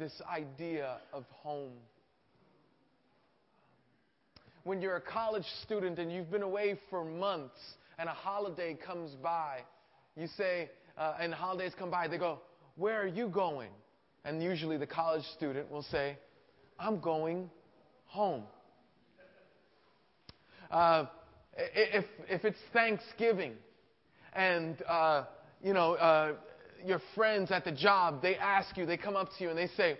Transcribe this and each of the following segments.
this idea of home. When you're a college student and you've been away for months and a holiday comes by, you say, uh, and holidays come by, they go, Where are you going? And usually the college student will say, I'm going home. Uh, if, if it's Thanksgiving and, uh, you know, uh, your friends at the job, they ask you, they come up to you and they say,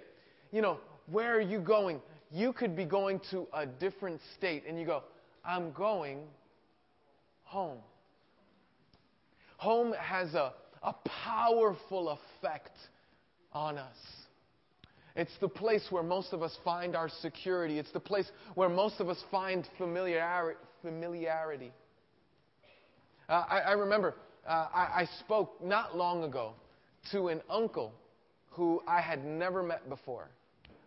you know, where are you going? You could be going to a different state. And you go, I'm going home. Home has a, a powerful effect on us. It's the place where most of us find our security. It's the place where most of us find familiarity. familiarity. Uh, I, I, remember uh, I, I, spoke not long ago to an uncle who I had never met before.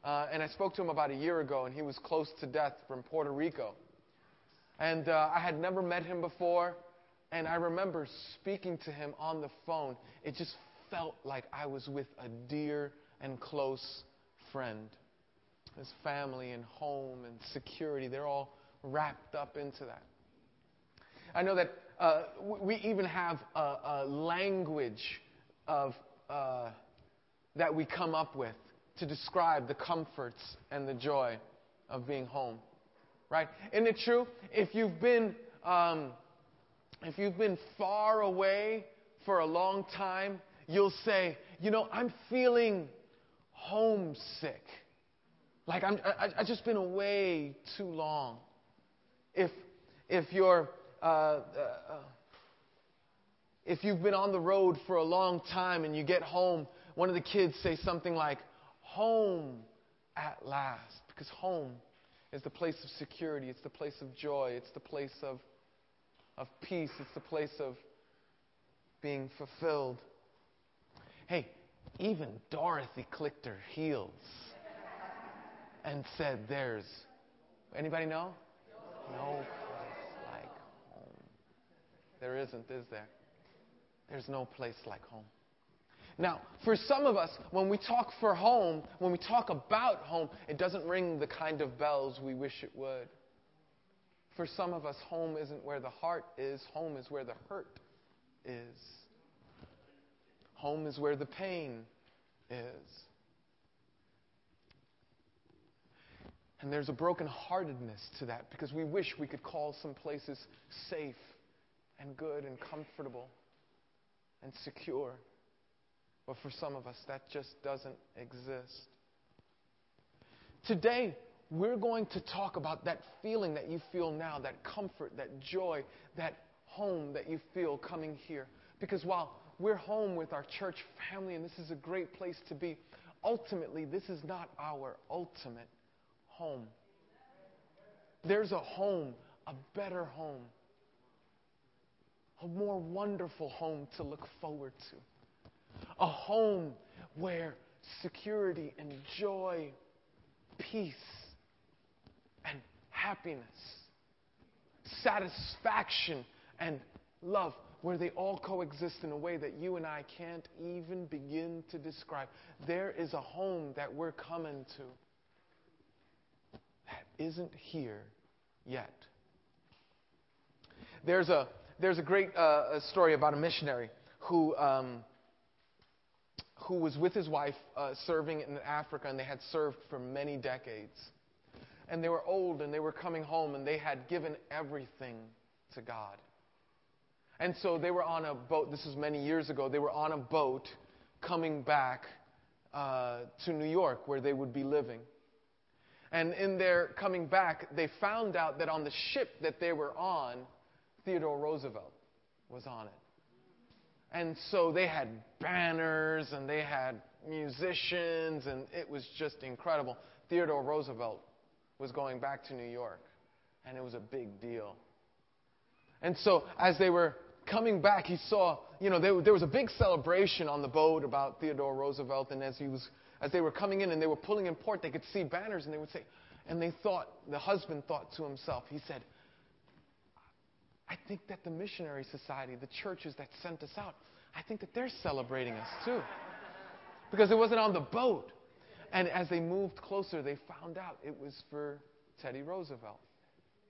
Uh, and I spoke to him about a year ago, and he was close to death from Puerto Rico. And uh, I had never met him before, and I remember speaking to him on the phone. It just felt like I was with a dear and close friend. His family and home and security, they're all wrapped up into that. I know that uh, we even have a, a language of, uh, that we come up with to describe the comforts and the joy of being home. Right? Isn't it true? If you've been, um, if you've been far away for a long time, you'll say, you know, I'm feeling homesick. Like I'm, I, I just been away too long. If, if you're, uh, uh, if you've been on the road for a long time and you get home, one of the kids say something like, home at last. Because home is the place of security, it's the place of joy, it's the place of, of peace, it's the place of being fulfilled. Hey, even Dorothy clicked her heels and said, There's anybody know? No place like home. There isn't, is there? There's no place like home. Now, for some of us, when we talk for home, when we talk about home, it doesn't ring the kind of bells we wish it would. For some of us, home isn't where the heart is, home is where the hurt is. Home is where the pain is. And there's a brokenheartedness to that because we wish we could call some places safe and good and comfortable and secure. But for some of us, that just doesn't exist. Today, we're going to talk about that feeling that you feel now, that comfort, that joy, that home that you feel coming here. Because while we're home with our church family and this is a great place to be, ultimately, this is not our ultimate home. There's a home, a better home, a more wonderful home to look forward to. A home where security and joy, peace and happiness, satisfaction and love, where they all coexist in a way that you and I can't even begin to describe. There is a home that we're coming to that isn't here yet. There's a, there's a great uh, story about a missionary who, um, who was with his wife uh, serving in Africa, and they had served for many decades. And they were old, and they were coming home, and they had given everything to God. And so they were on a boat. This was many years ago. They were on a boat coming back uh, to New York, where they would be living. And in their coming back, they found out that on the ship that they were on, Theodore Roosevelt was on it. And so they had banners and they had musicians, and it was just incredible. Theodore Roosevelt was going back to New York, and it was a big deal. And so as they were coming back, he saw, you know, there, there was a big celebration on the boat about Theodore Roosevelt, and as he was as they were coming in and they were pulling in port, they could see banners and they would say, and they thought, the husband thought to himself, he said, I think that the missionary society, the churches that sent us out, I think that they're celebrating us too. Because it wasn't on the boat. And as they moved closer, they found out it was for Teddy Roosevelt.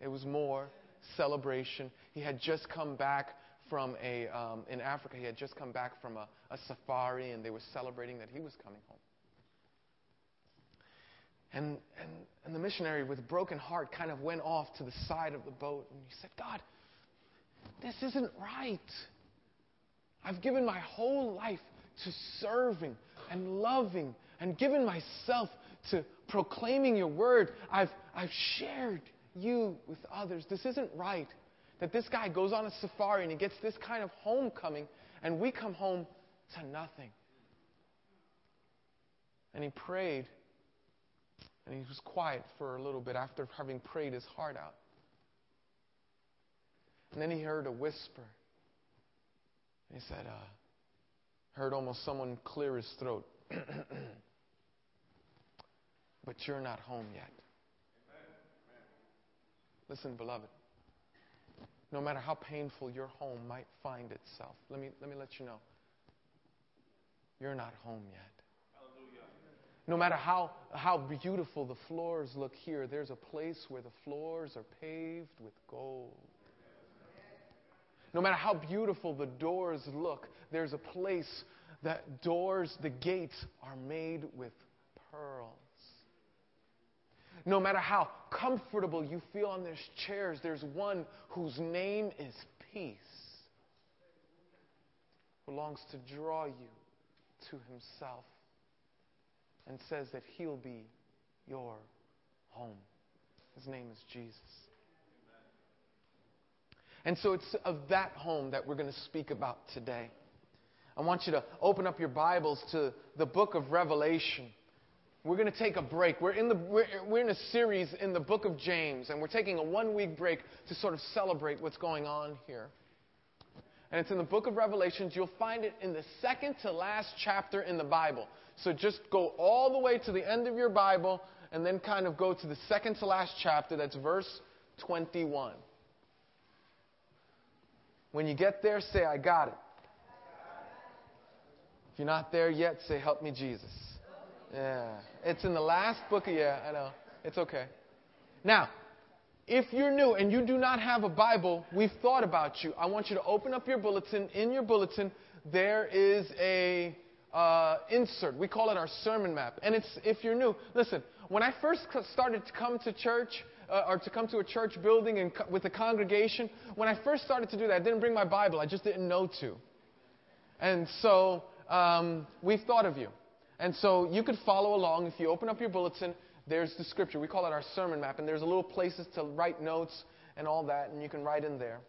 It was more celebration. He had just come back from a, um, in Africa, he had just come back from a, a safari, and they were celebrating that he was coming home. And, and, and the missionary, with a broken heart, kind of went off to the side of the boat and he said, God, this isn't right. I've given my whole life to serving and loving and given myself to proclaiming your word. I've, I've shared you with others. This isn't right. That this guy goes on a safari and he gets this kind of homecoming, and we come home to nothing. And he prayed, and he was quiet for a little bit after having prayed his heart out. And then he heard a whisper. He said, uh, heard almost someone clear his throat. but you're not home yet. Listen, beloved. No matter how painful your home might find itself, let me, let me let you know. You're not home yet. No matter how, how beautiful the floors look here, there's a place where the floors are paved with gold. No matter how beautiful the doors look, there's a place that doors, the gates, are made with pearls. No matter how comfortable you feel on these chairs, there's one whose name is peace, who longs to draw you to himself and says that he'll be your home. His name is Jesus. And so it's of that home that we're going to speak about today. I want you to open up your Bibles to the book of Revelation. We're going to take a break. We're in, the, we're, we're in a series in the book of James, and we're taking a one week break to sort of celebrate what's going on here. And it's in the book of Revelations. You'll find it in the second to last chapter in the Bible. So just go all the way to the end of your Bible and then kind of go to the second to last chapter. That's verse 21. When you get there, say, I got it. If you're not there yet, say, Help me, Jesus. Yeah. It's in the last book of, yeah, I know. It's okay. Now, if you're new and you do not have a Bible, we've thought about you. I want you to open up your bulletin. In your bulletin, there is a uh, insert. We call it our sermon map. And it's if you're new, listen. When I first started to come to church, uh, or to come to a church building and co- with a congregation, when I first started to do that, I didn't bring my Bible. I just didn't know to. And so um, we've thought of you. And so you could follow along. If you open up your bulletin, there's the scripture. We call it our sermon map. And there's a little places to write notes and all that, and you can write in there.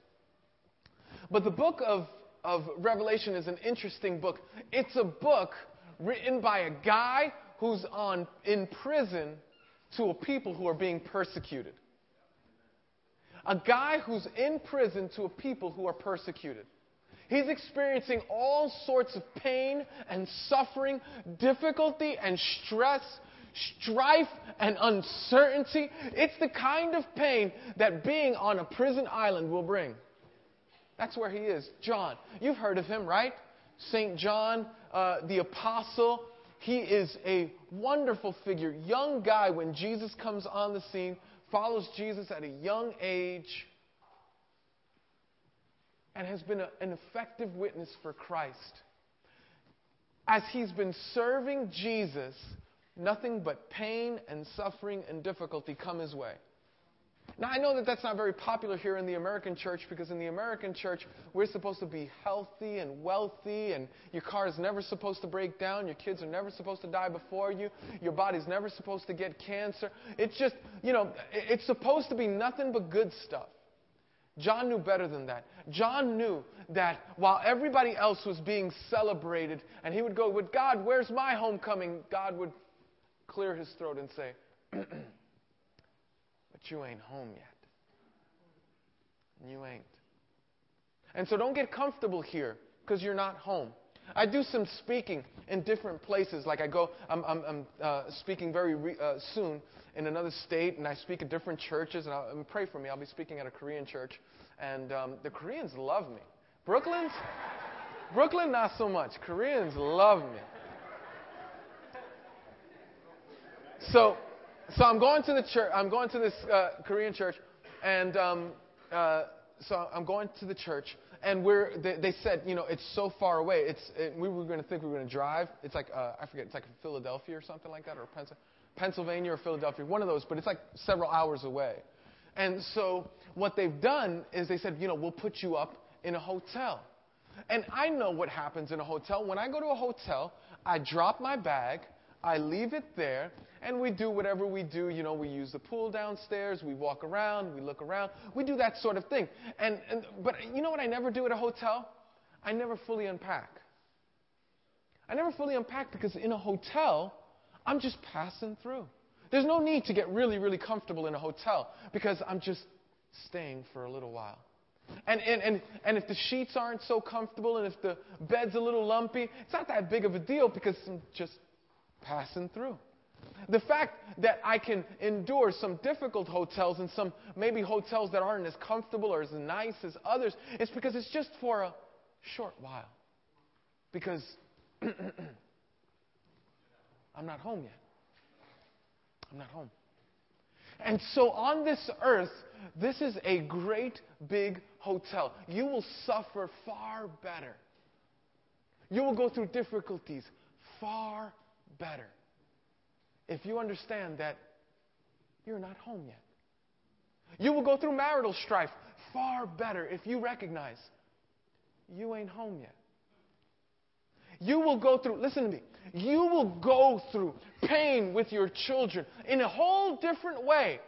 But the book of, of Revelation is an interesting book. It's a book written by a guy who's on, in prison to a people who are being persecuted. A guy who's in prison to a people who are persecuted. He's experiencing all sorts of pain and suffering, difficulty and stress, strife and uncertainty. It's the kind of pain that being on a prison island will bring. That's where he is. John. You've heard of him, right? St. John, uh, the apostle. He is a wonderful figure. Young guy when Jesus comes on the scene, follows Jesus at a young age and has been a, an effective witness for Christ. As he's been serving Jesus, nothing but pain and suffering and difficulty come his way. Now, I know that that's not very popular here in the American church because in the American church, we're supposed to be healthy and wealthy, and your car is never supposed to break down, your kids are never supposed to die before you, your body's never supposed to get cancer. It's just, you know, it's supposed to be nothing but good stuff. John knew better than that. John knew that while everybody else was being celebrated, and he would go, With God, where's my homecoming? God would clear his throat and say, you ain't home yet. And You ain't. And so don't get comfortable here because you're not home. I do some speaking in different places. Like I go, I'm, I'm, I'm uh, speaking very re, uh, soon in another state, and I speak at different churches. And, and, pray for me. I'll be speaking at a Korean church, and um, the Koreans love me. Brooklyn's, Brooklyn, not so much. Koreans love me. so, so I'm going to the church. I'm going to this uh, Korean church, and um, uh, so I'm going to the church, and we're they, they said, you know, it's so far away. It's it, we were going to think we were going to drive. It's like uh, I forget. It's like Philadelphia or something like that, or Pennsylvania or Philadelphia, one of those. But it's like several hours away. And so what they've done is they said, you know, we'll put you up in a hotel. And I know what happens in a hotel. When I go to a hotel, I drop my bag, I leave it there, and we do whatever we do. You know, we use the pool downstairs, we walk around, we look around, we do that sort of thing. And, and but you know what I never do at a hotel? I never fully unpack. I never fully unpack because in a hotel, I'm just passing through. There's no need to get really, really comfortable in a hotel because I'm just staying for a little while. And, and, and, and if the sheets aren't so comfortable and if the bed's a little lumpy, it's not that big of a deal because I'm just passing through. The fact that I can endure some difficult hotels and some maybe hotels that aren't as comfortable or as nice as others is because it's just for a short while. Because I'm not home yet. I'm not home. And so on this earth, this is a great big hotel. You will suffer far better. You will go through difficulties far better if you understand that you're not home yet. You will go through marital strife far better if you recognize you ain't home yet. You will go through, listen to me, you will go through pain with your children in a whole different way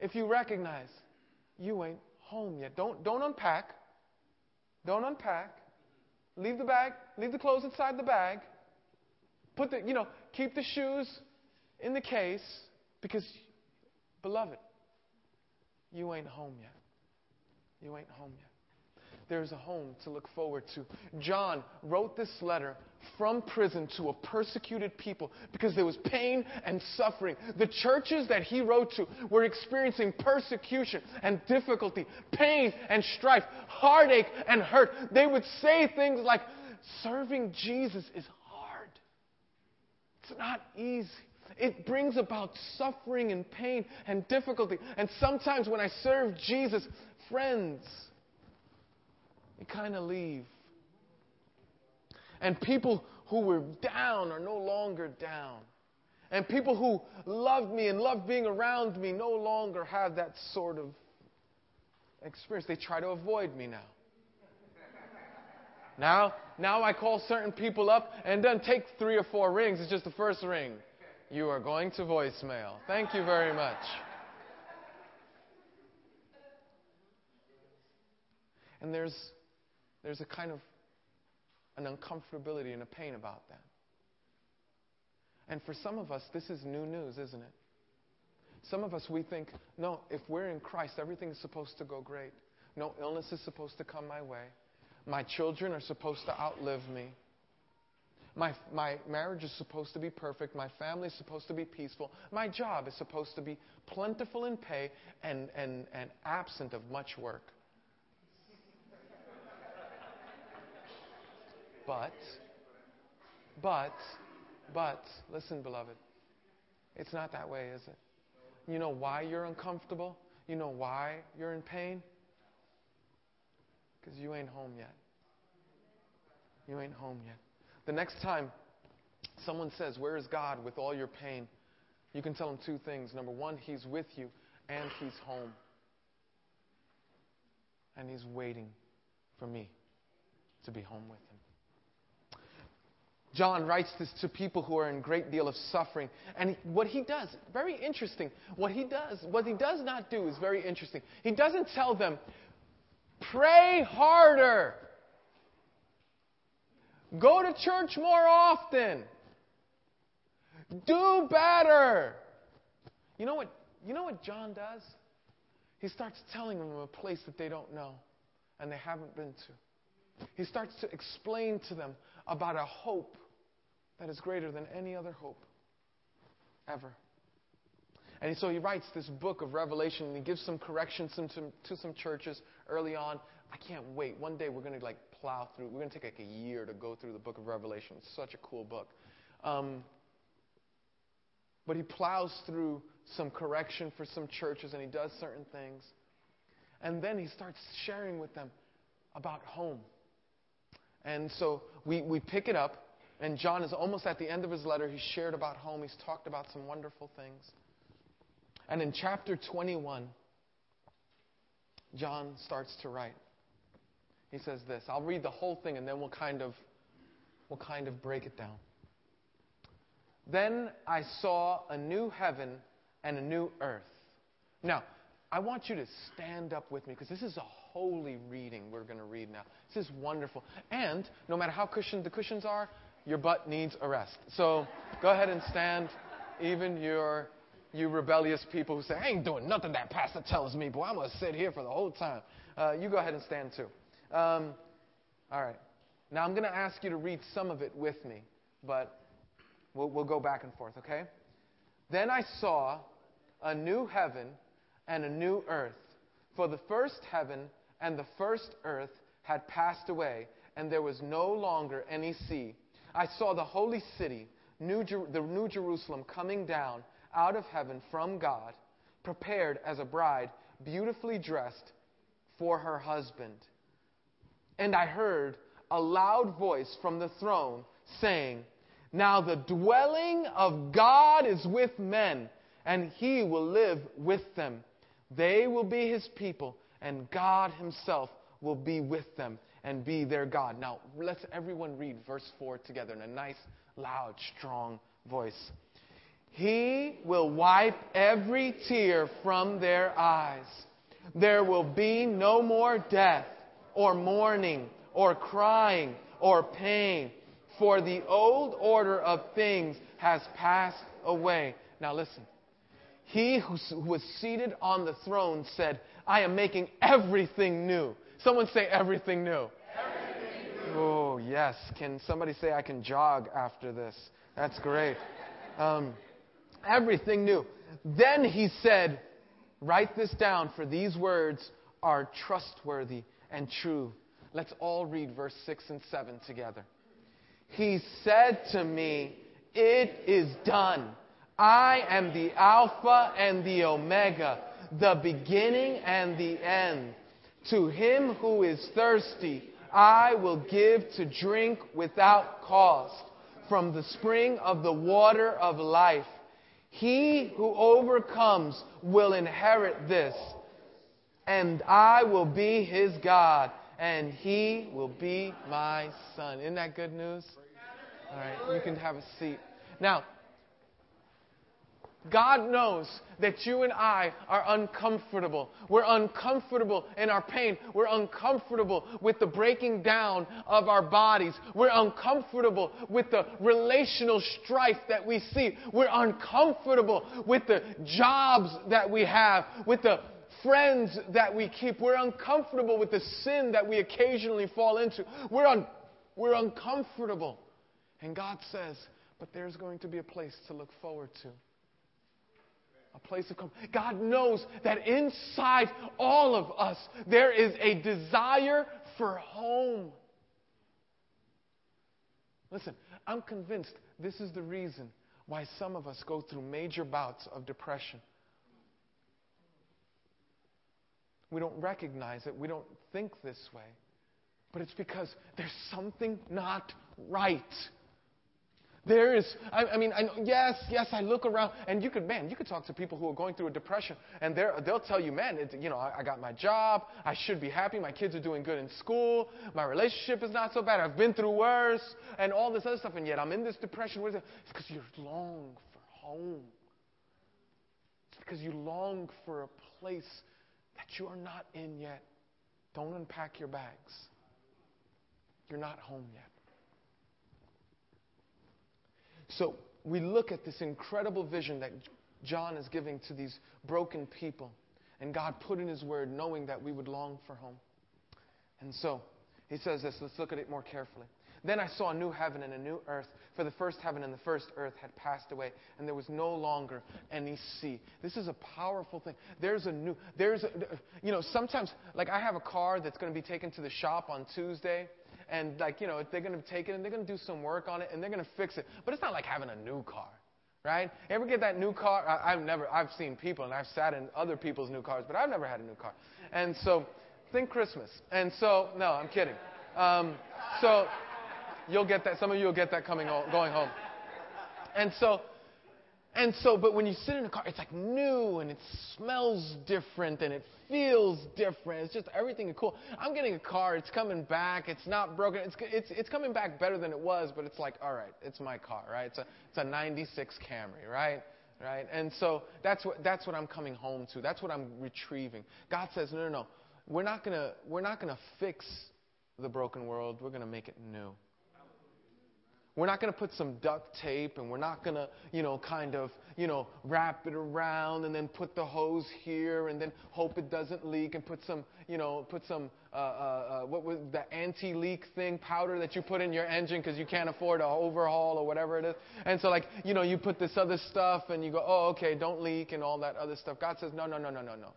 if you recognize you ain't home yet. Don't, don't unpack. Don't unpack. Leave the bag, leave the clothes inside the bag. Put the, you know, keep the shoes in the case because, beloved, you ain't home yet. You ain't home yet there's a home to look forward to. John wrote this letter from prison to a persecuted people because there was pain and suffering. The churches that he wrote to were experiencing persecution and difficulty, pain and strife, heartache and hurt. They would say things like, Serving Jesus is it's not easy. It brings about suffering and pain and difficulty. And sometimes when I serve Jesus, friends, they kind of leave. And people who were down are no longer down. And people who loved me and loved being around me no longer have that sort of experience. They try to avoid me now. Now, now I call certain people up and then take three or four rings. It's just the first ring. You are going to voicemail. Thank you very much. And there's there's a kind of an uncomfortability and a pain about that. And for some of us, this is new news, isn't it? Some of us, we think, no, if we're in Christ, everything is supposed to go great. No illness is supposed to come my way. My children are supposed to outlive me. My, my marriage is supposed to be perfect. My family is supposed to be peaceful. My job is supposed to be plentiful in pay and, and, and absent of much work. But, but, but, listen, beloved, it's not that way, is it? You know why you're uncomfortable? You know why you're in pain? Because you ain't home yet. You ain't home yet. The next time someone says, Where is God with all your pain? You can tell them two things. Number one, He's with you and He's home. And He's waiting for me to be home with Him. John writes this to people who are in great deal of suffering. And what he does, very interesting, what he does, what he does not do is very interesting. He doesn't tell them, pray harder. Go to church more often. Do better. You know what, you know what John does? He starts telling them a place that they don't know and they haven't been to. He starts to explain to them about a hope that is greater than any other hope ever. And so he writes this book of Revelation and he gives some corrections to, to some churches early on. I can't wait. One day we're going to like plow through. We're going to take like a year to go through the book of Revelation. It's such a cool book. Um, but he plows through some correction for some churches and he does certain things. And then he starts sharing with them about home. And so we, we pick it up, and John is almost at the end of his letter. He's shared about home, he's talked about some wonderful things. And in chapter 21, John starts to write. He says this. I'll read the whole thing and then we'll kind of we'll kind of break it down. Then I saw a new heaven and a new earth. Now, I want you to stand up with me because this is a holy reading we're going to read now. This is wonderful. And no matter how cushioned the cushions are, your butt needs a rest. So go ahead and stand. Even your you rebellious people who say, I ain't doing nothing that pastor tells me, boy, I'm going to sit here for the whole time. Uh, you go ahead and stand too. Um, all right. Now I'm going to ask you to read some of it with me, but we'll, we'll go back and forth, okay? Then I saw a new heaven and a new earth. For the first heaven and the first earth had passed away, and there was no longer any sea. I saw the holy city, new Jer- the New Jerusalem, coming down out of heaven from God, prepared as a bride, beautifully dressed for her husband. And I heard a loud voice from the throne saying, Now the dwelling of God is with men, and he will live with them. They will be his people, and God himself will be with them and be their God. Now, let's everyone read verse 4 together in a nice, loud, strong voice. He will wipe every tear from their eyes. There will be no more death, or mourning, or crying, or pain, for the old order of things has passed away. Now, listen. He who was seated on the throne said, I am making everything new. Someone say, everything new. Everything new. Oh, yes. Can somebody say, I can jog after this? That's great. Um, everything new. Then he said, Write this down, for these words are trustworthy and true. Let's all read verse 6 and 7 together. He said to me, It is done. I am the Alpha and the Omega, the beginning and the end. To him who is thirsty, I will give to drink without cost from the spring of the water of life. He who overcomes will inherit this, and I will be his God, and he will be my son. Isn't that good news? All right, you can have a seat. Now, God knows that you and I are uncomfortable. We're uncomfortable in our pain. We're uncomfortable with the breaking down of our bodies. We're uncomfortable with the relational strife that we see. We're uncomfortable with the jobs that we have, with the friends that we keep. We're uncomfortable with the sin that we occasionally fall into. We're, un- we're uncomfortable. And God says, but there's going to be a place to look forward to a place of comfort. God knows that inside all of us there is a desire for home. Listen, I'm convinced this is the reason why some of us go through major bouts of depression. We don't recognize it, we don't think this way, but it's because there's something not right. There is, I, I mean, I know, yes, yes, I look around, and you could, man, you could talk to people who are going through a depression, and they'll tell you, man, it, you know, I, I got my job, I should be happy, my kids are doing good in school, my relationship is not so bad, I've been through worse, and all this other stuff, and yet I'm in this depression. What is it? It's because you long for home. It's because you long for a place that you are not in yet. Don't unpack your bags. You're not home yet. So we look at this incredible vision that John is giving to these broken people. And God put in His Word knowing that we would long for home. And so He says this. Let's look at it more carefully. Then I saw a new heaven and a new earth, for the first heaven and the first earth had passed away, and there was no longer any sea. This is a powerful thing. There's a new, there's a, you know, sometimes, like I have a car that's going to be taken to the shop on Tuesday, and like you know they're to take it and they're to do some work on it and they're to fix it but it's not like having a new car right? Ever get that new car? I, I've never, I've seen people and I've sat in other people's new cars, but I've never had a new car. And so, think Christmas. And so, no, I'm kidding. Um, so, you'll get that. Some of you will get that coming going home. And so, and so, but when you sit in a car, it's like new and it smells different and it feels different. It's just everything is cool. I'm getting a car. It's coming back. It's not broken. It's, it's, it's coming back better than it was, but it's like, all right, it's my car, right? It's a, it's a 96 Camry, right? Right? And so that's what, that's what I'm coming home to. That's what I'm retrieving. God says, no, no, no. We're not going to, we're not going to fix the broken world. We're going to make it new. We're not going to put some duct tape and we're not going to, you know, kind of, you know, wrap it around and then put the hose here and then hope it doesn't leak and put some, you know, put some, uh, uh, uh, what was the anti leak thing, powder that you put in your engine because you can't afford an overhaul or whatever it is. And so, like, you know, you put this other stuff and you go, oh, okay, don't leak and all that other stuff. God says, no, no, no, no, no, no.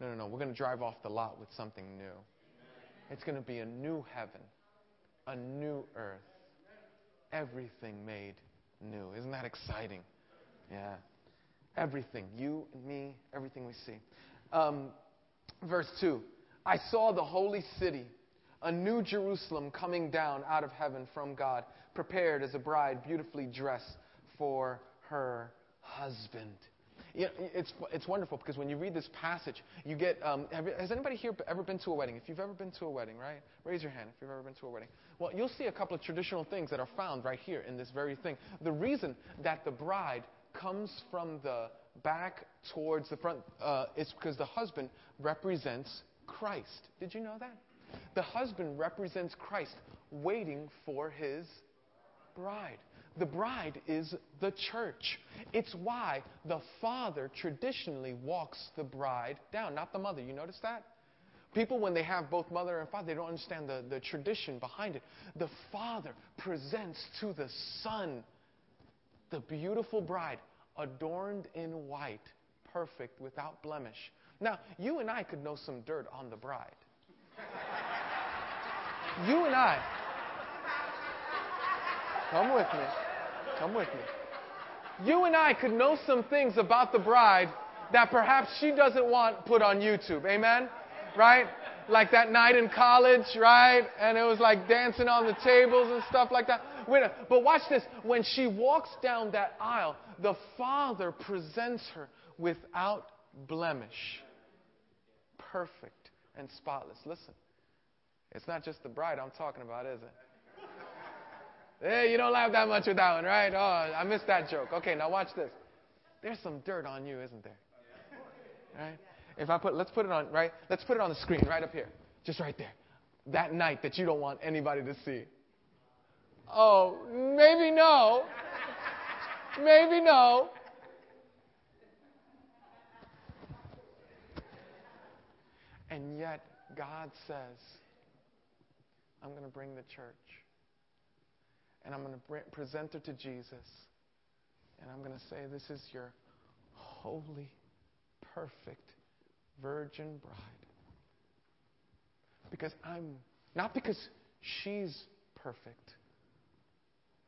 No, no, no. We're going to drive off the lot with something new. It's going to be a new heaven, a new earth everything made new. Isn't that exciting? Yeah. Everything. You and me, everything we see. Um, verse 2 I saw the holy city, a new Jerusalem coming down out of heaven from God, prepared as a bride beautifully dressed for her husband. You know, it's, it's wonderful because when you read this passage, you get. Um, have, has anybody here ever been to a wedding? If you've ever been to a wedding, right? Raise your hand if you've ever been to a wedding. Well, you'll see a couple of traditional things that are found right here in this very thing. The reason that the bride comes from the back towards the front uh, is because the husband represents Christ. Did you know that? The husband represents Christ waiting for his bride. The bride is the church. It's why the father traditionally walks the bride down, not the mother. You notice that? People, when they have both mother and father, they don't understand the, the tradition behind it. The father presents to the son the beautiful bride, adorned in white, perfect, without blemish. Now, you and I could know some dirt on the bride. you and I. Come with me. Come with me. You and I could know some things about the bride that perhaps she doesn't want put on YouTube. Amen? Right? Like that night in college, right? And it was like dancing on the tables and stuff like that. But watch this. When she walks down that aisle, the Father presents her without blemish, perfect and spotless. Listen, it's not just the bride I'm talking about, is it? Hey, you don't laugh that much with that one, right? Oh, I missed that joke. Okay, now watch this. There's some dirt on you, isn't there? Right? If I put, let's put it on, right? Let's put it on the screen right up here. Just right there. That night that you don't want anybody to see. Oh, maybe no. Maybe no. And yet, God says, I'm going to bring the church and I'm going to present her to Jesus. And I'm going to say, This is your holy, perfect virgin bride. Because I'm, not because she's perfect.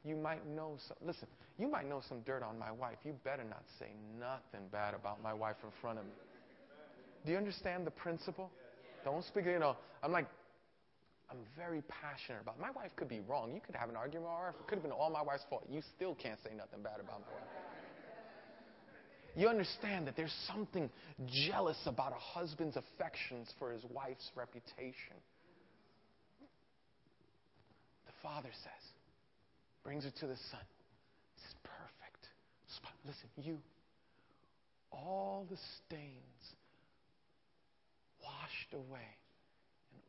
You might know some, listen, you might know some dirt on my wife. You better not say nothing bad about my wife in front of me. Do you understand the principle? Don't speak, you know, I'm like, I'm very passionate about. My wife could be wrong. You could have an argument with her. It could have been all my wife's fault. You still can't say nothing bad about my wife. You understand that there's something jealous about a husband's affections for his wife's reputation. The father says, brings her to the son. This is perfect. Listen, you, all the stains washed away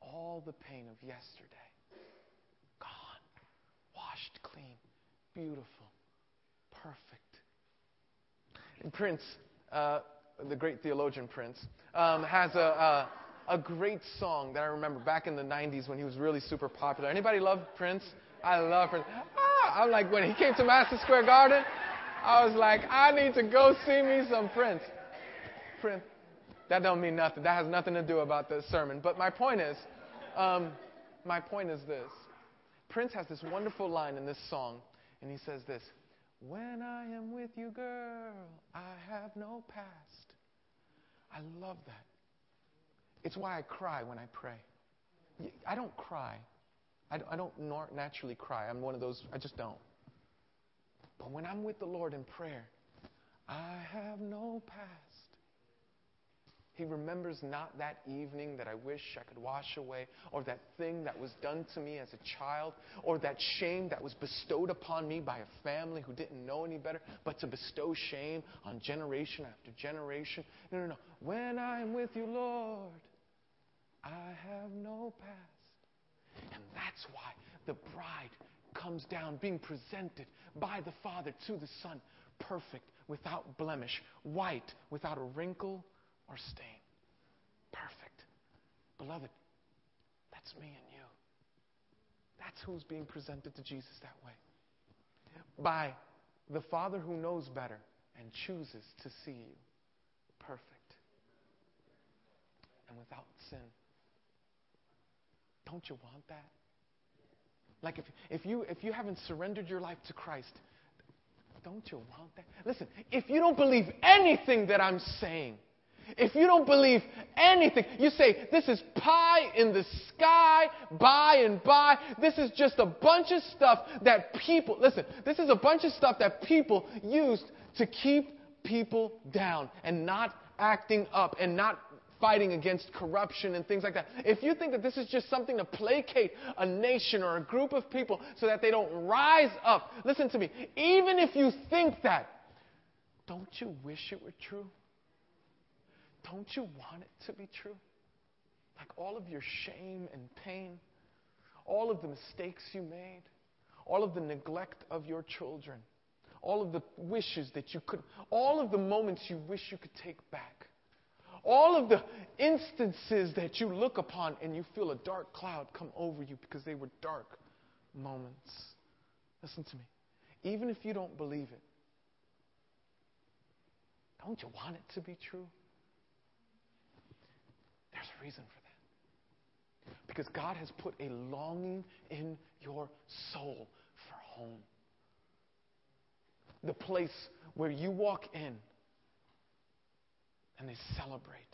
all the pain of yesterday. Gone. Washed clean. Beautiful. Perfect. And Prince, uh, the great theologian Prince, um, has a, a, a great song that I remember back in the 90s when he was really super popular. Anybody love Prince? I love Prince. Ah, I'm like, when he came to Madison Square Garden, I was like, I need to go see me some Prince. Prince. That don't mean nothing. That has nothing to do about the sermon. But my point is, um, my point is this. Prince has this wonderful line in this song, and he says this When I am with you, girl, I have no past. I love that. It's why I cry when I pray. I don't cry. I don't naturally cry. I'm one of those, I just don't. But when I'm with the Lord in prayer, I have no past. He remembers not that evening that I wish I could wash away, or that thing that was done to me as a child, or that shame that was bestowed upon me by a family who didn't know any better, but to bestow shame on generation after generation. No, no, no. When I'm with you, Lord, I have no past. And that's why the bride comes down being presented by the Father to the Son, perfect, without blemish, white, without a wrinkle or stain. Perfect. Beloved, that's me and you. That's who's being presented to Jesus that way. By the Father who knows better and chooses to see you perfect and without sin. Don't you want that? Like if, if, you, if you haven't surrendered your life to Christ, don't you want that? Listen, if you don't believe anything that I'm saying, if you don't believe anything, you say, this is pie in the sky, by and by. This is just a bunch of stuff that people, listen, this is a bunch of stuff that people used to keep people down and not acting up and not fighting against corruption and things like that. If you think that this is just something to placate a nation or a group of people so that they don't rise up, listen to me. Even if you think that, don't you wish it were true? Don't you want it to be true? Like all of your shame and pain, all of the mistakes you made, all of the neglect of your children, all of the wishes that you could, all of the moments you wish you could take back, all of the instances that you look upon and you feel a dark cloud come over you because they were dark moments. Listen to me. Even if you don't believe it, don't you want it to be true? There's a reason for that. Because God has put a longing in your soul for home. The place where you walk in and they celebrate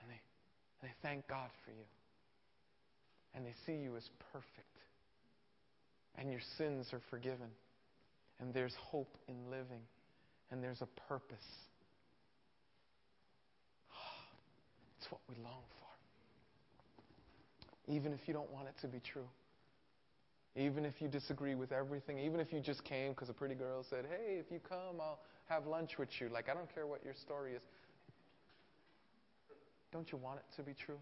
and they, and they thank God for you. And they see you as perfect. And your sins are forgiven. And there's hope in living. And there's a purpose It's what we long for. Even if you don't want it to be true. Even if you disagree with everything. Even if you just came because a pretty girl said, hey, if you come, I'll have lunch with you. Like, I don't care what your story is. Don't you want it to be true?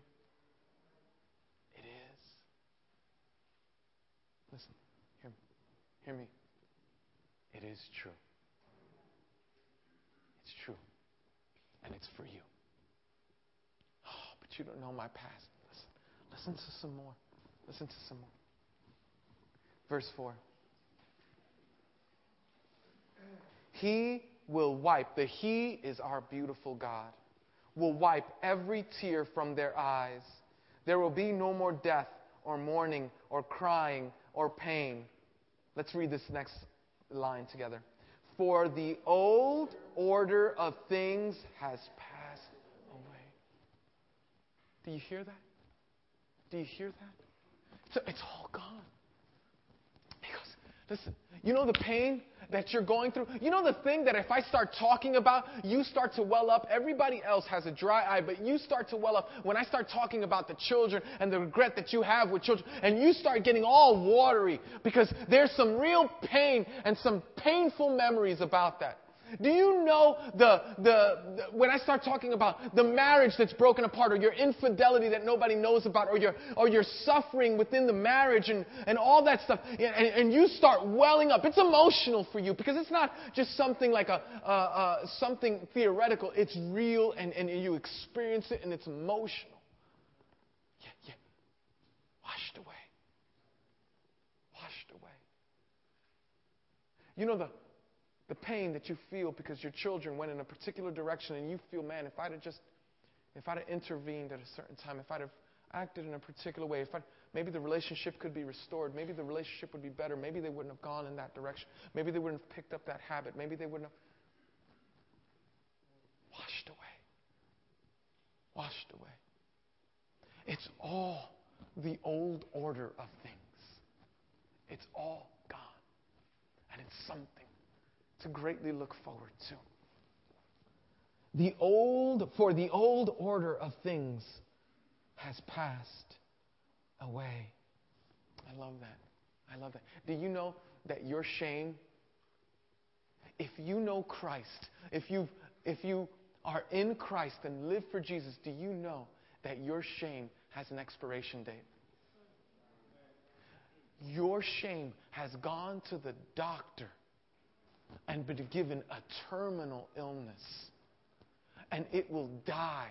It is. Listen, hear me. Hear me. It is true. It's true. And it's for you you don't know my past. Listen, listen to some more. Listen to some more. Verse 4. He will wipe, the He is our beautiful God, will wipe every tear from their eyes. There will be no more death or mourning or crying or pain. Let's read this next line together. For the old order of things has passed do you hear that? Do you hear that? So it's all gone. Because, listen, you know the pain that you're going through? You know the thing that if I start talking about, you start to well up? Everybody else has a dry eye, but you start to well up when I start talking about the children and the regret that you have with children, and you start getting all watery because there's some real pain and some painful memories about that. Do you know the, the, the, when I start talking about the marriage that's broken apart or your infidelity that nobody knows about or your, or your suffering within the marriage and, and all that stuff, and, and you start welling up, it's emotional for you because it's not just something like a, something theoretical. It's real and, and you experience it and it's emotional. Yeah, yeah. Washed away. Washed away. You know the the pain that you feel because your children went in a particular direction and you feel, man, if I'd have just, if I'd have intervened at a certain time, if I'd have acted in a particular way, if I'd maybe the relationship could be restored. Maybe the relationship would be better. Maybe they wouldn't have gone in that direction. Maybe they wouldn't have picked up that habit. Maybe they wouldn't have washed away. Washed away. It's all the old order of things. It's all gone. And it's something to greatly look forward to. The old, for the old order of things has passed away. I love that. I love that. Do you know that your shame, if you know Christ, if you if you are in Christ and live for Jesus, do you know that your shame has an expiration date? Your shame has gone to the doctor and been given a terminal illness, and it will die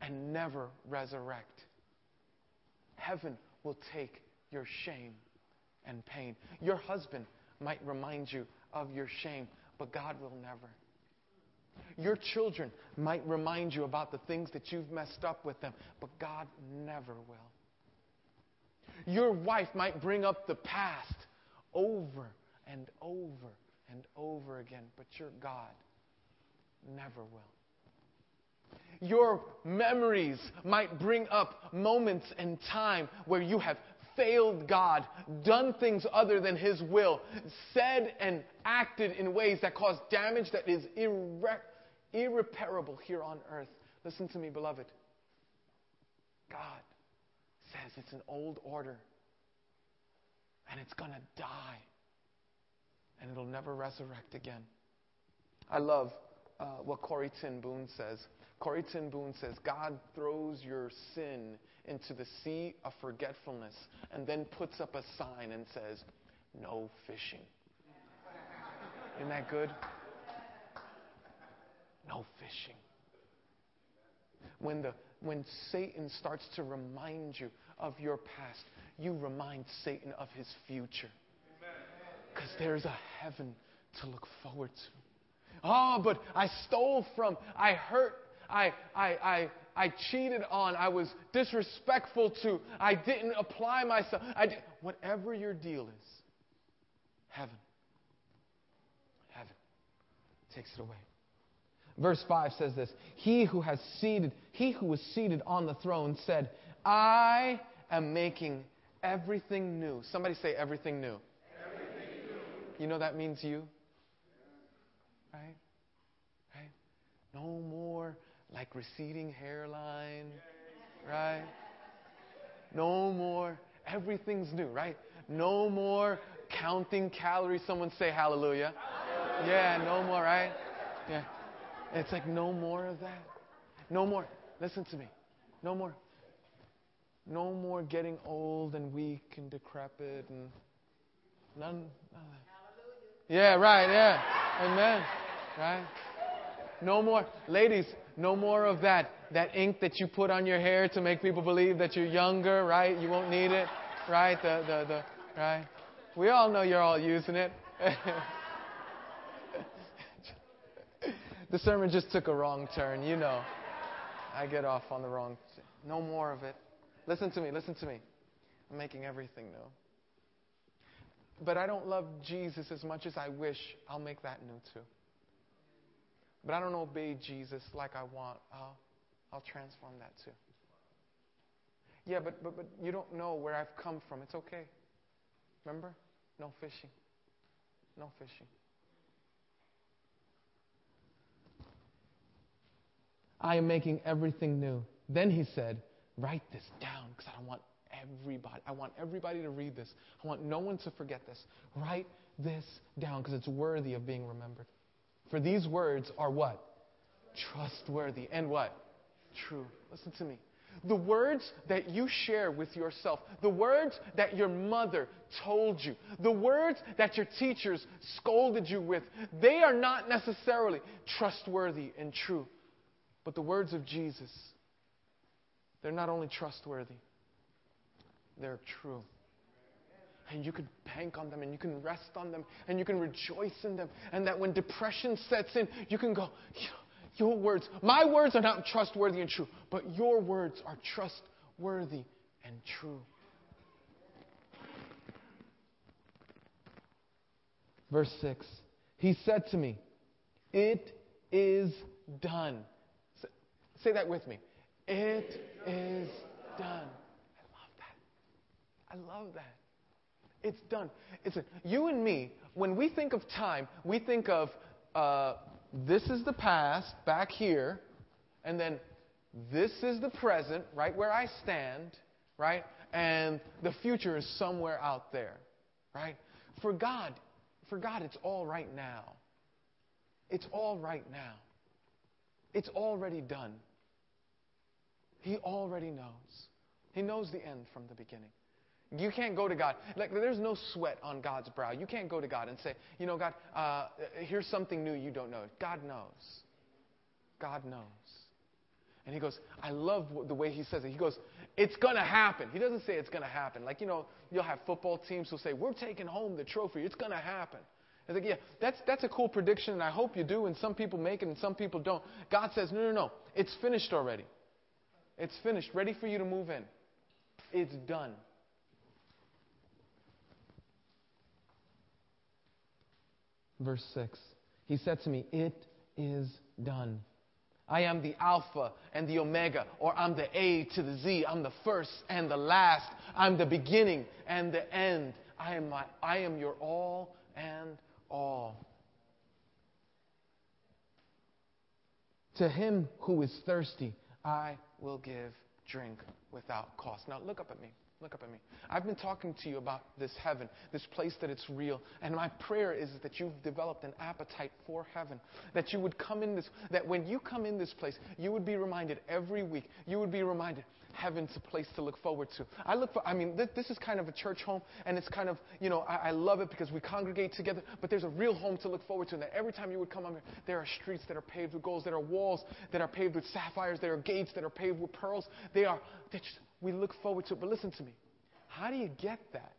and never resurrect. Heaven will take your shame and pain. Your husband might remind you of your shame, but God will never. Your children might remind you about the things that you've messed up with them, but God never will. Your wife might bring up the past over and over and over again, but your God never will. Your memories might bring up moments in time where you have failed God, done things other than His will, said and acted in ways that cause damage that is irre- irreparable here on earth. Listen to me, beloved. God says it's an old order and it's going to die and it'll never resurrect again. I love uh, what Corrie ten Boom says. Corrie ten Boom says, God throws your sin into the sea of forgetfulness and then puts up a sign and says, No fishing. Isn't that good? No fishing. When, the, when Satan starts to remind you of your past, you remind Satan of his future. Because there's a heaven to look forward to. Oh, but I stole from, I hurt I, I, I, I cheated on, I was disrespectful to, I didn't apply myself. I did, whatever your deal is, heaven, heaven takes it away. Verse 5 says this He who has seated, he who was seated on the throne said, I am making everything new. Somebody say everything new. You know that means you? Right? Right? No more like receding hairline, right? No more. Everything's new, right? No more counting calories. Someone say hallelujah. hallelujah. Yeah, no more, right? Yeah. It's like no more of that. No more. Listen to me. No more. No more getting old and weak and decrepit and none. none yeah, right, yeah. Amen. Right? No more. Ladies, no more of that, that ink that you put on your hair to make people believe that you're younger, right? You won't need it, right? The, the, the, right? We all know you're all using it. the sermon just took a wrong turn, you know. I get off on the wrong. No more of it. Listen to me, listen to me. I'm making everything new. But I don't love Jesus as much as I wish. I'll make that new too but I don't obey Jesus like I want, I'll, I'll transform that too. Yeah, but, but, but you don't know where I've come from. It's okay. Remember? No fishing. No fishing. I am making everything new. Then he said, Write this down because I don't want everybody. I want everybody to read this. I want no one to forget this. Write this down because it's worthy of being remembered. For these words are what? Trustworthy. And what? True. Listen to me. The words that you share with yourself, the words that your mother told you, the words that your teachers scolded you with, they are not necessarily trustworthy and true. But the words of Jesus, they're not only trustworthy, they're true. And you can bank on them and you can rest on them and you can rejoice in them. And that when depression sets in, you can go, Your words, my words are not trustworthy and true, but your words are trustworthy and true. Verse 6 He said to me, It is done. Say that with me. It is done. I love that. It's done. It's a, you and me. When we think of time, we think of uh, this is the past back here, and then this is the present, right where I stand, right, and the future is somewhere out there, right. For God, for God, it's all right now. It's all right now. It's already done. He already knows. He knows the end from the beginning. You can't go to God. Like, there's no sweat on God's brow. You can't go to God and say, you know, God, uh, here's something new you don't know. God knows. God knows. And he goes, I love the way he says it. He goes, it's going to happen. He doesn't say it's going to happen. Like, you know, you'll have football teams who'll say, we're taking home the trophy. It's going to happen. It's like, yeah, that's, that's a cool prediction, and I hope you do, and some people make it and some people don't. God says, no, no, no. It's finished already. It's finished, ready for you to move in. It's done. Verse 6. He said to me, It is done. I am the Alpha and the Omega, or I'm the A to the Z. I'm the first and the last. I'm the beginning and the end. I am, my, I am your all and all. To him who is thirsty, I will give drink without cost. Now, look up at me. Look up at me. I've been talking to you about this heaven, this place that it's real. And my prayer is that you've developed an appetite for heaven. That you would come in this, that when you come in this place, you would be reminded every week, you would be reminded, heaven's a place to look forward to. I look for, I mean, this, this is kind of a church home, and it's kind of, you know, I, I, love it because we congregate together, but there's a real home to look forward to. And that every time you would come here, there are streets that are paved with golds, there are walls that are paved with sapphires, there are gates that are paved with pearls. They are, just, we look forward to it. But listen to me. How do you get that?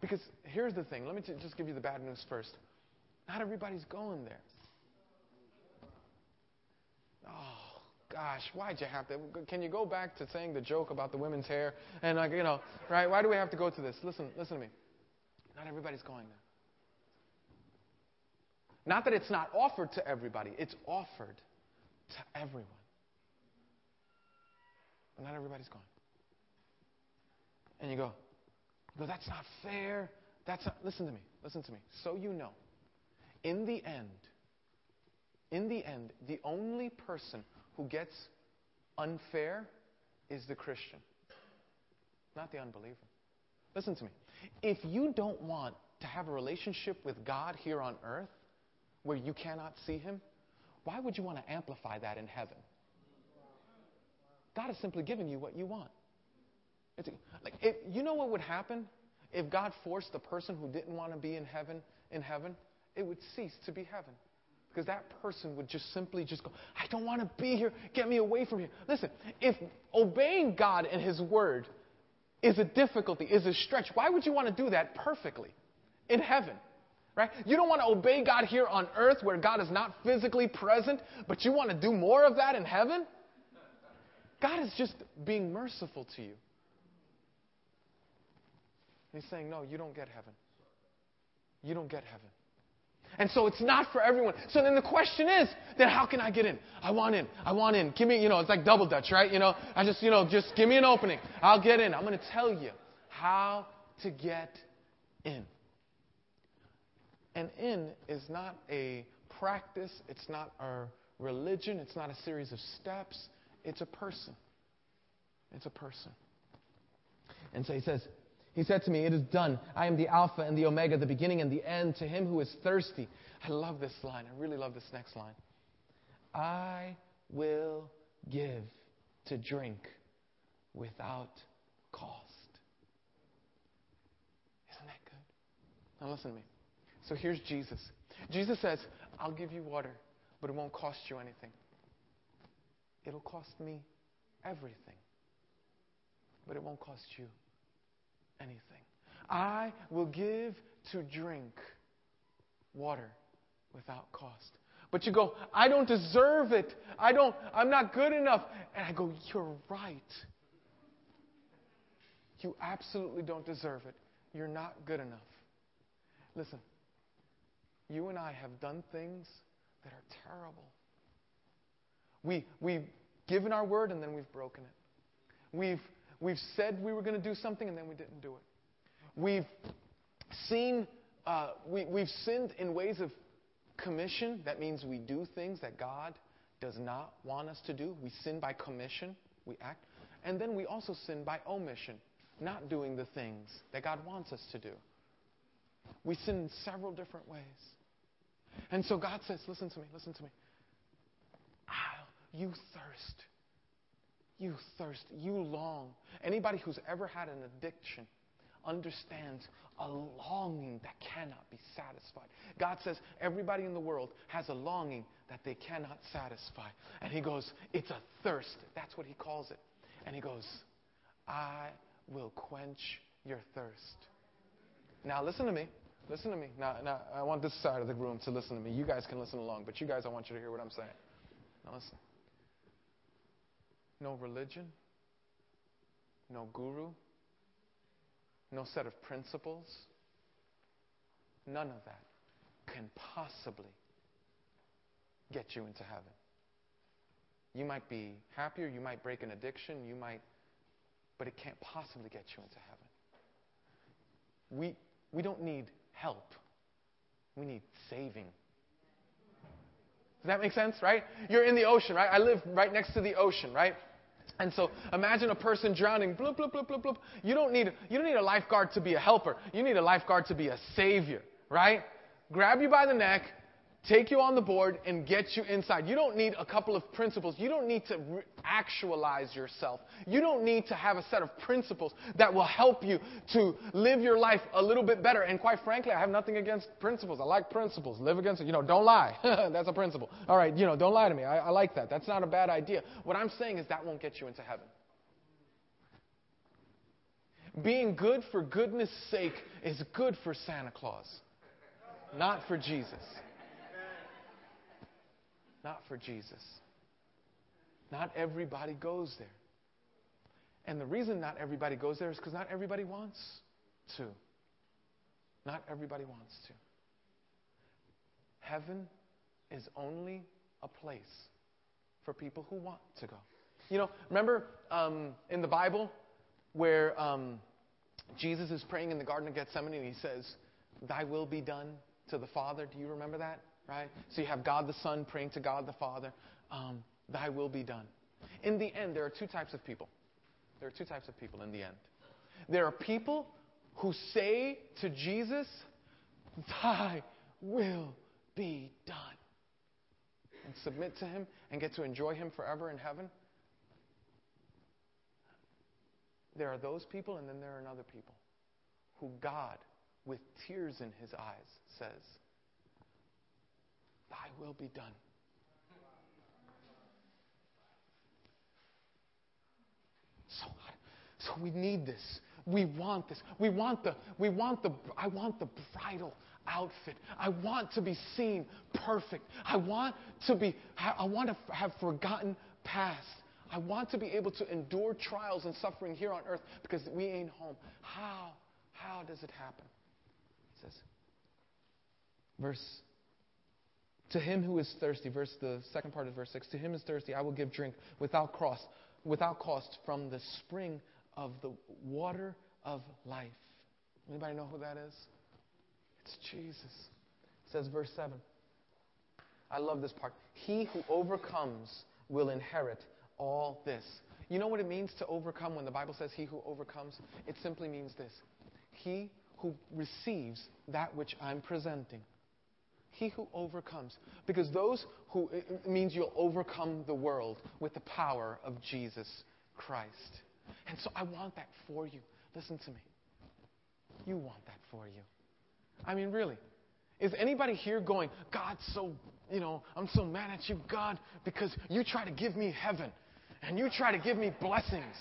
Because here's the thing. Let me t- just give you the bad news first. Not everybody's going there. Oh, gosh, why'd you have to? Can you go back to saying the joke about the women's hair? And, like, you know, right? Why do we have to go to this? Listen, listen to me. Not everybody's going there. Not that it's not offered to everybody, it's offered to everyone. But not everybody's gone. And you go, you go, that's not fair. That's not, listen to me. Listen to me. So you know, in the end, in the end, the only person who gets unfair is the Christian, not the unbeliever. Listen to me. If you don't want to have a relationship with God here on earth where you cannot see Him, why would you want to amplify that in heaven? God has simply given you what you want. It's, like, if, you know what would happen if God forced the person who didn't want to be in heaven in heaven? It would cease to be heaven. Because that person would just simply just go, I don't want to be here. Get me away from here. Listen, if obeying God and His Word is a difficulty, is a stretch, why would you want to do that perfectly in heaven? Right? You don't want to obey God here on earth where God is not physically present, but you want to do more of that in heaven? God is just being merciful to you. He's saying, No, you don't get heaven. You don't get heaven. And so it's not for everyone. So then the question is, then how can I get in? I want in. I want in. Give me, you know, it's like double dutch, right? You know, I just, you know, just give me an opening. I'll get in. I'm going to tell you how to get in. And in is not a practice, it's not a religion, it's not a series of steps, it's a person. It's a person. And so he says, he said to me, It is done. I am the Alpha and the Omega, the beginning and the end. To him who is thirsty. I love this line. I really love this next line. I will give to drink without cost. Isn't that good? Now listen to me. So here's Jesus. Jesus says, I'll give you water, but it won't cost you anything. It'll cost me everything, but it won't cost you anything. I will give to drink water without cost. But you go, I don't deserve it. I don't, I'm not good enough. And I go, You're right. You absolutely don't deserve it. You're not good enough. Listen, you and I have done things that are terrible. We, we've given our word and then we've broken it. We've, we've said we were going to do something and then we didn't do it. We've seen, uh, we, we've sinned in ways of commission. That means we do things that God does not want us to do. We sin by commission, we act. And then we also sin by omission, not doing the things that God wants us to do. We sin in several different ways. And so God says, Listen to me, listen to me. You thirst. You thirst. You long. Anybody who's ever had an addiction understands a longing that cannot be satisfied. God says everybody in the world has a longing that they cannot satisfy. And He goes, It's a thirst. That's what He calls it. And He goes, I will quench your thirst. Now, listen to me. Listen to me. Now, now, I want this side of the room to listen to me. You guys can listen along, but you guys, I want you to hear what I'm saying. Now, listen. No religion, no guru, no set of principles, none of that can possibly get you into heaven. You might be happier, you might break an addiction, you might, but it can't possibly get you into heaven. We, we don't need help, we need saving. Does that make sense, right? You're in the ocean, right? I live right next to the ocean, right? And so imagine a person drowning, bloop, bloop, bloop, bloop, bloop. You don't, need, you don't need a lifeguard to be a helper. You need a lifeguard to be a savior, right? Grab you by the neck, take you on the board, and get you inside. You don't need a couple of principles. You don't need to re- actualize yourself. You don't need to have a set of principles that will help you to live your life a little bit better. And quite frankly, I have nothing against principles. I like principles. Live against it. You know, don't lie. That's a principle. All right, you know, don't lie to me. I, I like that. That's not a bad idea. What I'm saying is that won't get you into heaven. Being good for goodness sake is good for Santa Claus, not for Jesus. Not for Jesus. Not everybody goes there. And the reason not everybody goes there is because not everybody wants to. Not everybody wants to. Heaven is only a place for people who want to go. You know, remember um, in the Bible where um, Jesus is praying in the Garden of Gethsemane and he says, Thy will be done to the Father. Do you remember that? Right? So you have God the Son praying to God the Father, um, Thy will be done. In the end, there are two types of people. There are two types of people in the end. There are people who say to Jesus, Thy will be done. And submit to Him and get to enjoy Him forever in heaven. There are those people, and then there are another people who God, with tears in His eyes, says, Thy will be done. So, so we need this. We want this. We want the, we want the, I want the bridal outfit. I want to be seen perfect. I want to be, I want to have forgotten past. I want to be able to endure trials and suffering here on earth because we ain't home. How? How does it happen? It says, verse, to him who is thirsty, verse, the second part of verse 6, to him is thirsty, I will give drink without cost, without cost from the spring of the water of life. Anybody know who that is? It's Jesus. It says verse 7. I love this part. He who overcomes will inherit all this. You know what it means to overcome when the Bible says he who overcomes? It simply means this He who receives that which I'm presenting. He who overcomes. Because those who, means you'll overcome the world with the power of Jesus Christ. And so I want that for you. Listen to me. You want that for you. I mean, really. Is anybody here going, God, so, you know, I'm so mad at you, God, because you try to give me heaven and you try to give me blessings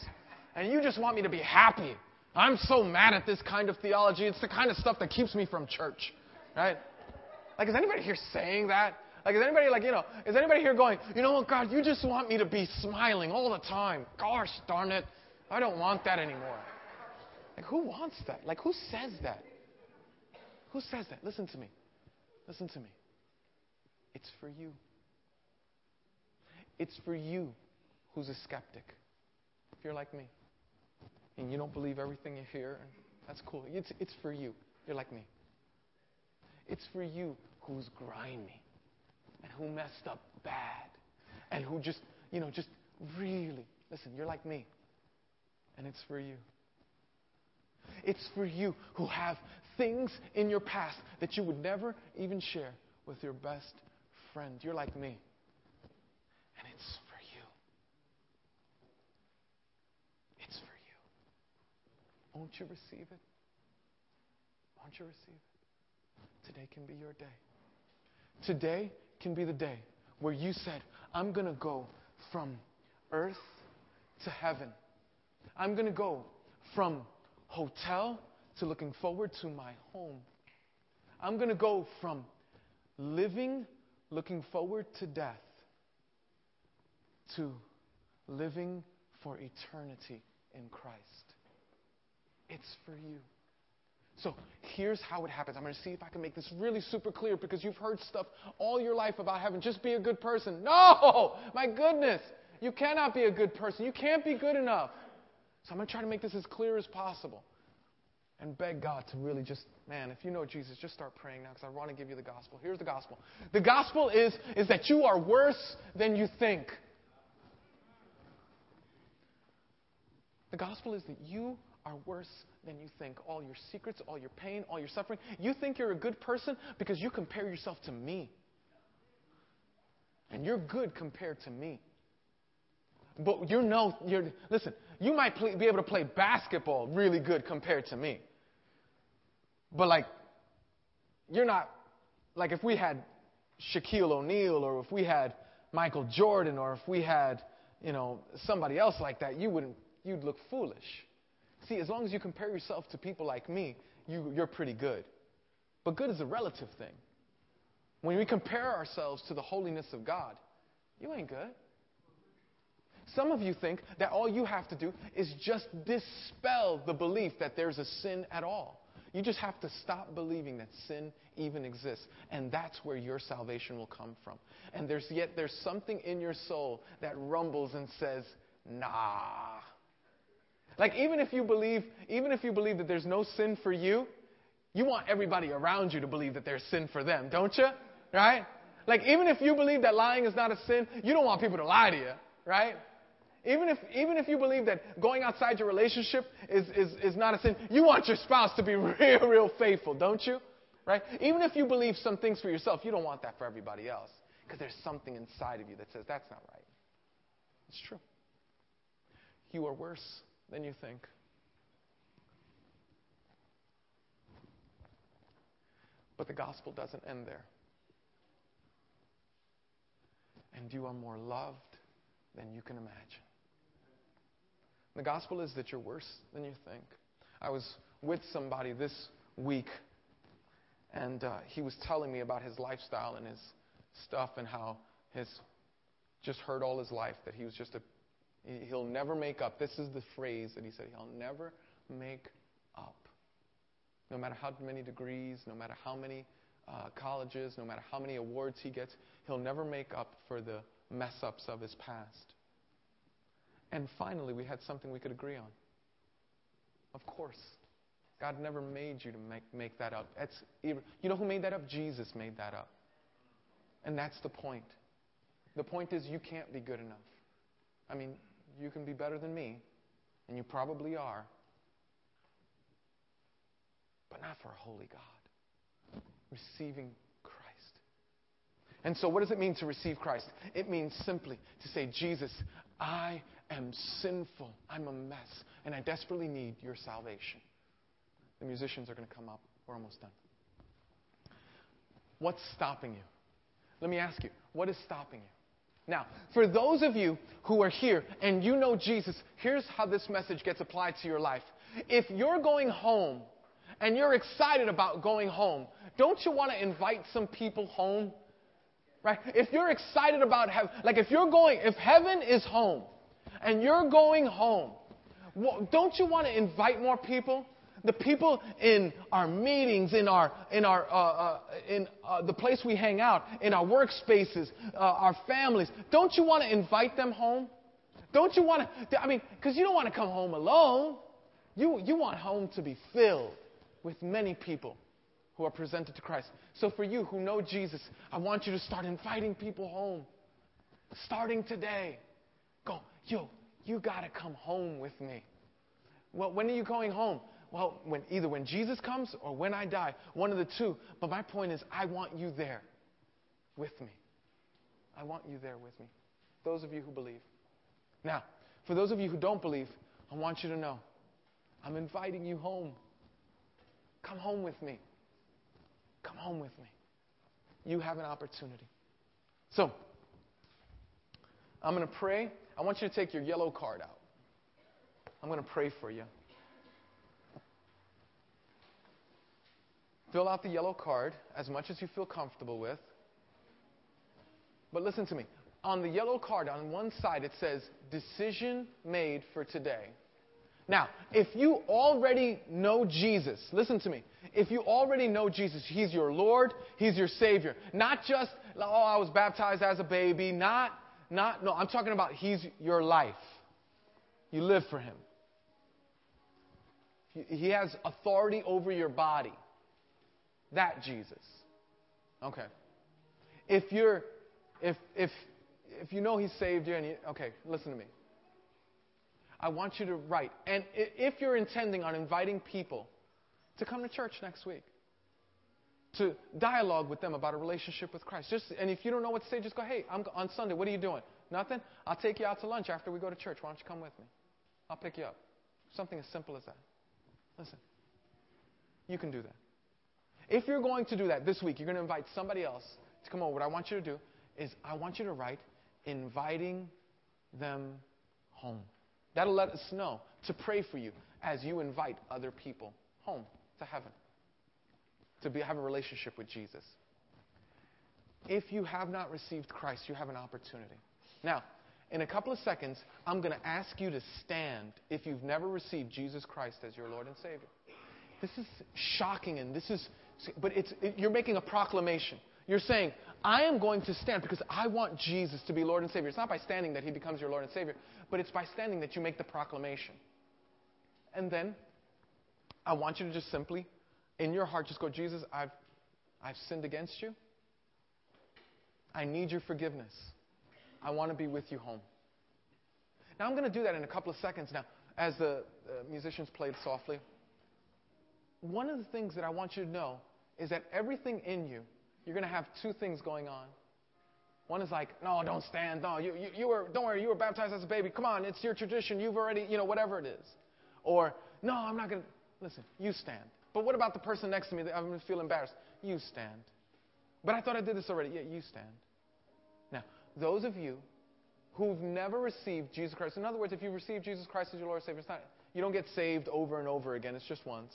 and you just want me to be happy. I'm so mad at this kind of theology. It's the kind of stuff that keeps me from church, right? Like, is anybody here saying that? Like, is anybody like, you know, is anybody here going, you know what, God, you just want me to be smiling all the time. Gosh darn it. I don't want that anymore. Like, who wants that? Like, who says that? Who says that? Listen to me. Listen to me. It's for you. It's for you who's a skeptic. If you're like me and you don't believe everything you hear, that's cool. It's, it's for you. You're like me. It's for you who's grimy and who messed up bad and who just, you know, just really, listen, you're like me. And it's for you. It's for you who have things in your past that you would never even share with your best friend. You're like me. And it's for you. It's for you. Won't you receive it? Won't you receive it? Today can be your day. Today can be the day where you said, I'm going to go from earth to heaven. I'm going to go from hotel to looking forward to my home. I'm going to go from living looking forward to death to living for eternity in Christ. It's for you. So here's how it happens. I'm going to see if I can make this really super clear because you've heard stuff all your life about heaven. Just be a good person. No! My goodness! You cannot be a good person. You can't be good enough. So I'm going to try to make this as clear as possible and beg God to really just, man, if you know Jesus, just start praying now because I want to give you the gospel. Here's the gospel. The gospel is, is that you are worse than you think. The gospel is that you are worse than you think. All your secrets, all your pain, all your suffering. You think you're a good person because you compare yourself to me. And you're good compared to me. But you're no, you're, listen, you might play, be able to play basketball really good compared to me. But like, you're not, like if we had Shaquille O'Neal or if we had Michael Jordan or if we had, you know, somebody else like that, you wouldn't, you'd look foolish. See, as long as you compare yourself to people like me, you, you're pretty good. But good is a relative thing. When we compare ourselves to the holiness of God, you ain't good. Some of you think that all you have to do is just dispel the belief that there's a sin at all. You just have to stop believing that sin even exists. And that's where your salvation will come from. And there's yet there's something in your soul that rumbles and says, nah. Like even if you believe, even if you believe that there's no sin for you, you want everybody around you to believe that there's sin for them, don't you? Right? Like even if you believe that lying is not a sin, you don't want people to lie to you, right? Even if, even if you believe that going outside your relationship is, is, is not a sin, you want your spouse to be real, real faithful, don't you? Right? Even if you believe some things for yourself, you don't want that for everybody else. Because there's something inside of you that says that's not right. It's true. You are worse than you think. But the gospel doesn't end there. And you are more loved than you can imagine. The gospel is that you're worse than you think. I was with somebody this week, and uh, he was telling me about his lifestyle and his stuff and how his just heard all his life that he was just a he'll never make up. This is the phrase that he said. He'll never make up. No matter how many degrees, no matter how many uh, colleges, no matter how many awards he gets, he'll never make up for the mess ups of his past. And finally, we had something we could agree on. Of course. God never made you to make, make that up. That's, you know who made that up? Jesus made that up. And that's the point. The point is, you can't be good enough. I mean, you can be better than me, and you probably are, but not for a holy God. Receiving Christ. And so, what does it mean to receive Christ? It means simply to say, Jesus, I am sinful. I'm a mess. And I desperately need your salvation. The musicians are going to come up. We're almost done. What's stopping you? Let me ask you, what is stopping you? Now, for those of you who are here and you know Jesus, here's how this message gets applied to your life. If you're going home and you're excited about going home, don't you want to invite some people home? Right? If you're excited about heaven, like if you're going, if heaven is home and you're going home, don't you want to invite more people? The people in our meetings, in our, in our, uh, uh, in uh, the place we hang out, in our workspaces, uh, our families. Don't you want to invite them home? Don't you want to? I mean, because you don't want to come home alone. You, you want home to be filled with many people who are presented to Christ. So for you who know Jesus, I want you to start inviting people home. Starting today. Go, yo, you got to come home with me. Well, when are you going home? Well, when, either when Jesus comes or when I die, one of the two. But my point is, I want you there with me. I want you there with me. Those of you who believe. Now, for those of you who don't believe, I want you to know I'm inviting you home. Come home with me. Come home with me. You have an opportunity. So, I'm going to pray. I want you to take your yellow card out. I'm going to pray for you. Fill out the yellow card as much as you feel comfortable with. But listen to me. On the yellow card, on one side, it says, Decision made for today. Now, if you already know Jesus, listen to me. If you already know Jesus, He's your Lord, He's your Savior. Not just, oh, I was baptized as a baby. Not, not, no, I'm talking about He's your life. You live for Him. He has authority over your body. That Jesus. Okay. If you're, if, if, if you know He saved you and you, okay, listen to me. I want you to write. And if you're intending on inviting people to come to church next week, to dialogue with them about a relationship with Christ, just and if you don't know what to say, just go, hey, I'm on Sunday. What are you doing? Nothing. I'll take you out to lunch after we go to church. Why don't you come with me? I'll pick you up. Something as simple as that. Listen, you can do that. If you're going to do that this week, you're going to invite somebody else to come over. What I want you to do is I want you to write inviting them home. That'll let us know to pray for you as you invite other people home to heaven to be, have a relationship with Jesus. If you have not received Christ, you have an opportunity. Now, in a couple of seconds, I'm going to ask you to stand if you've never received Jesus Christ as your Lord and Savior. This is shocking, and this is, but it's, it, you're making a proclamation. You're saying, I am going to stand because I want Jesus to be Lord and Savior. It's not by standing that He becomes your Lord and Savior, but it's by standing that you make the proclamation. And then, I want you to just simply, in your heart, just go, Jesus, I've, I've sinned against you. I need your forgiveness. I want to be with you home. Now, I'm going to do that in a couple of seconds now as the uh, musicians played softly. One of the things that I want you to know is that everything in you, you're going to have two things going on. One is like, no, don't stand. No, you, you, you were, don't worry, you were baptized as a baby. Come on, it's your tradition. You've already, you know, whatever it is. Or, no, I'm not going to. Listen, you stand. But what about the person next to me I'm going to feel embarrassed? You stand. But I thought I did this already. Yeah, you stand. Now, those of you who've never received Jesus Christ, in other words, if you receive Jesus Christ as your Lord and Savior, it's not, you don't get saved over and over again. It's just once.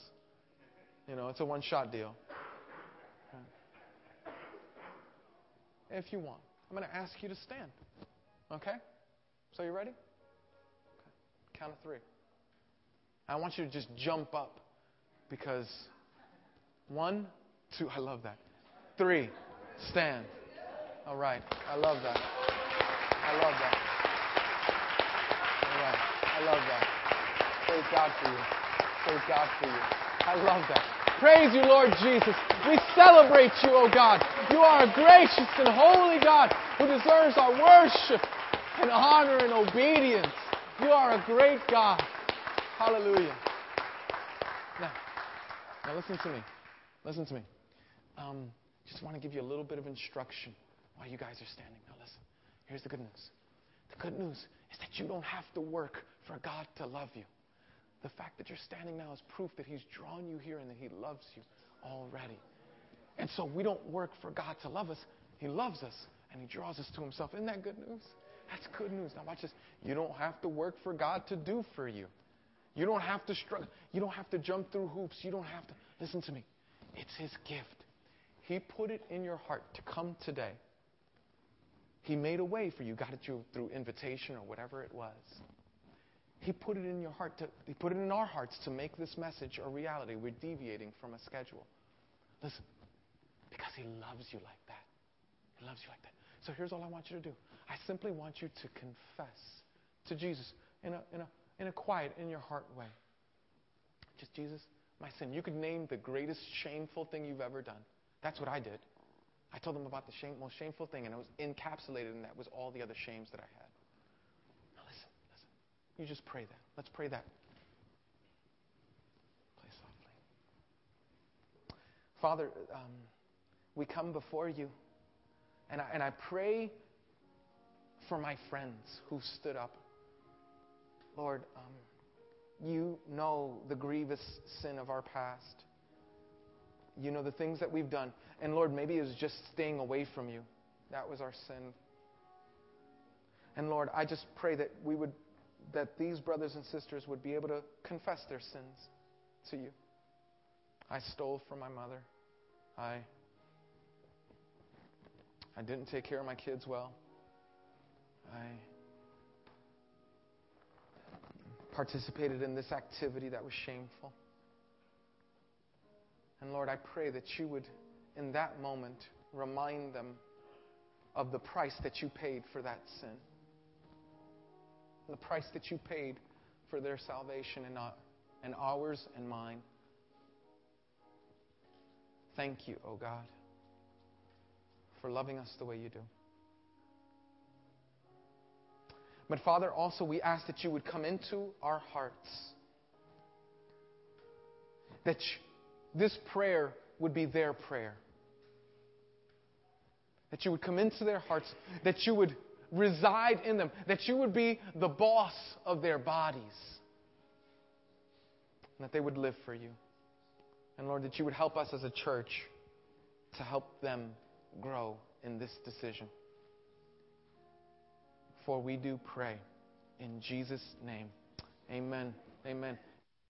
You know, it's a one shot deal. If you want, I'm going to ask you to stand. Okay? So you ready? Okay. Count of three. I want you to just jump up because one, two, I love that. Three, stand. All right. I love that. I love that. All right. I love that. Praise God for you. Praise God for you. I love that. Praise you, Lord Jesus. We celebrate you, oh God. You are a gracious and holy God who deserves our worship and honor and obedience. You are a great God. Hallelujah. Now, now listen to me. Listen to me. Um, just want to give you a little bit of instruction while you guys are standing. Now, listen. Here's the good news. The good news is that you don't have to work for God to love you. The fact that you're standing now is proof that He's drawn you here and that He loves you already. And so we don't work for God to love us. He loves us and He draws us to Himself. Isn't that good news? That's good news. Now, watch this. You don't have to work for God to do for you. You don't have to struggle. You don't have to jump through hoops. You don't have to. Listen to me. It's His gift. He put it in your heart to come today. He made a way for you, got it you through invitation or whatever it was. He put it in your heart to, He put it in our hearts to make this message a reality. We're deviating from a schedule. Listen, because He loves you like that. He loves you like that. So here's all I want you to do. I simply want you to confess to Jesus in a, in a, in a quiet, in your heart way. Just Jesus, my sin. You could name the greatest shameful thing you've ever done. That's what I did. I told them about the shame, most shameful thing, and it was encapsulated in that was all the other shames that I had. Now listen, listen. You just pray that. Let's pray that. Play softly. Father, um, we come before you, and I, and I pray for my friends who stood up. Lord, um, you know the grievous sin of our past. You know the things that we've done. And Lord, maybe it was just staying away from you. That was our sin. And Lord, I just pray that we would that these brothers and sisters would be able to confess their sins to you. I stole from my mother. I I didn't take care of my kids well. I participated in this activity that was shameful. And Lord, I pray that you would, in that moment, remind them of the price that you paid for that sin. The price that you paid for their salvation and, not, and ours and mine. Thank you, O oh God, for loving us the way you do. But Father, also we ask that you would come into our hearts. That this prayer would be their prayer. That you would come into their hearts, that you would reside in them, that you would be the boss of their bodies, and that they would live for you. And Lord, that you would help us as a church to help them grow in this decision. For we do pray in Jesus' name. Amen. Amen.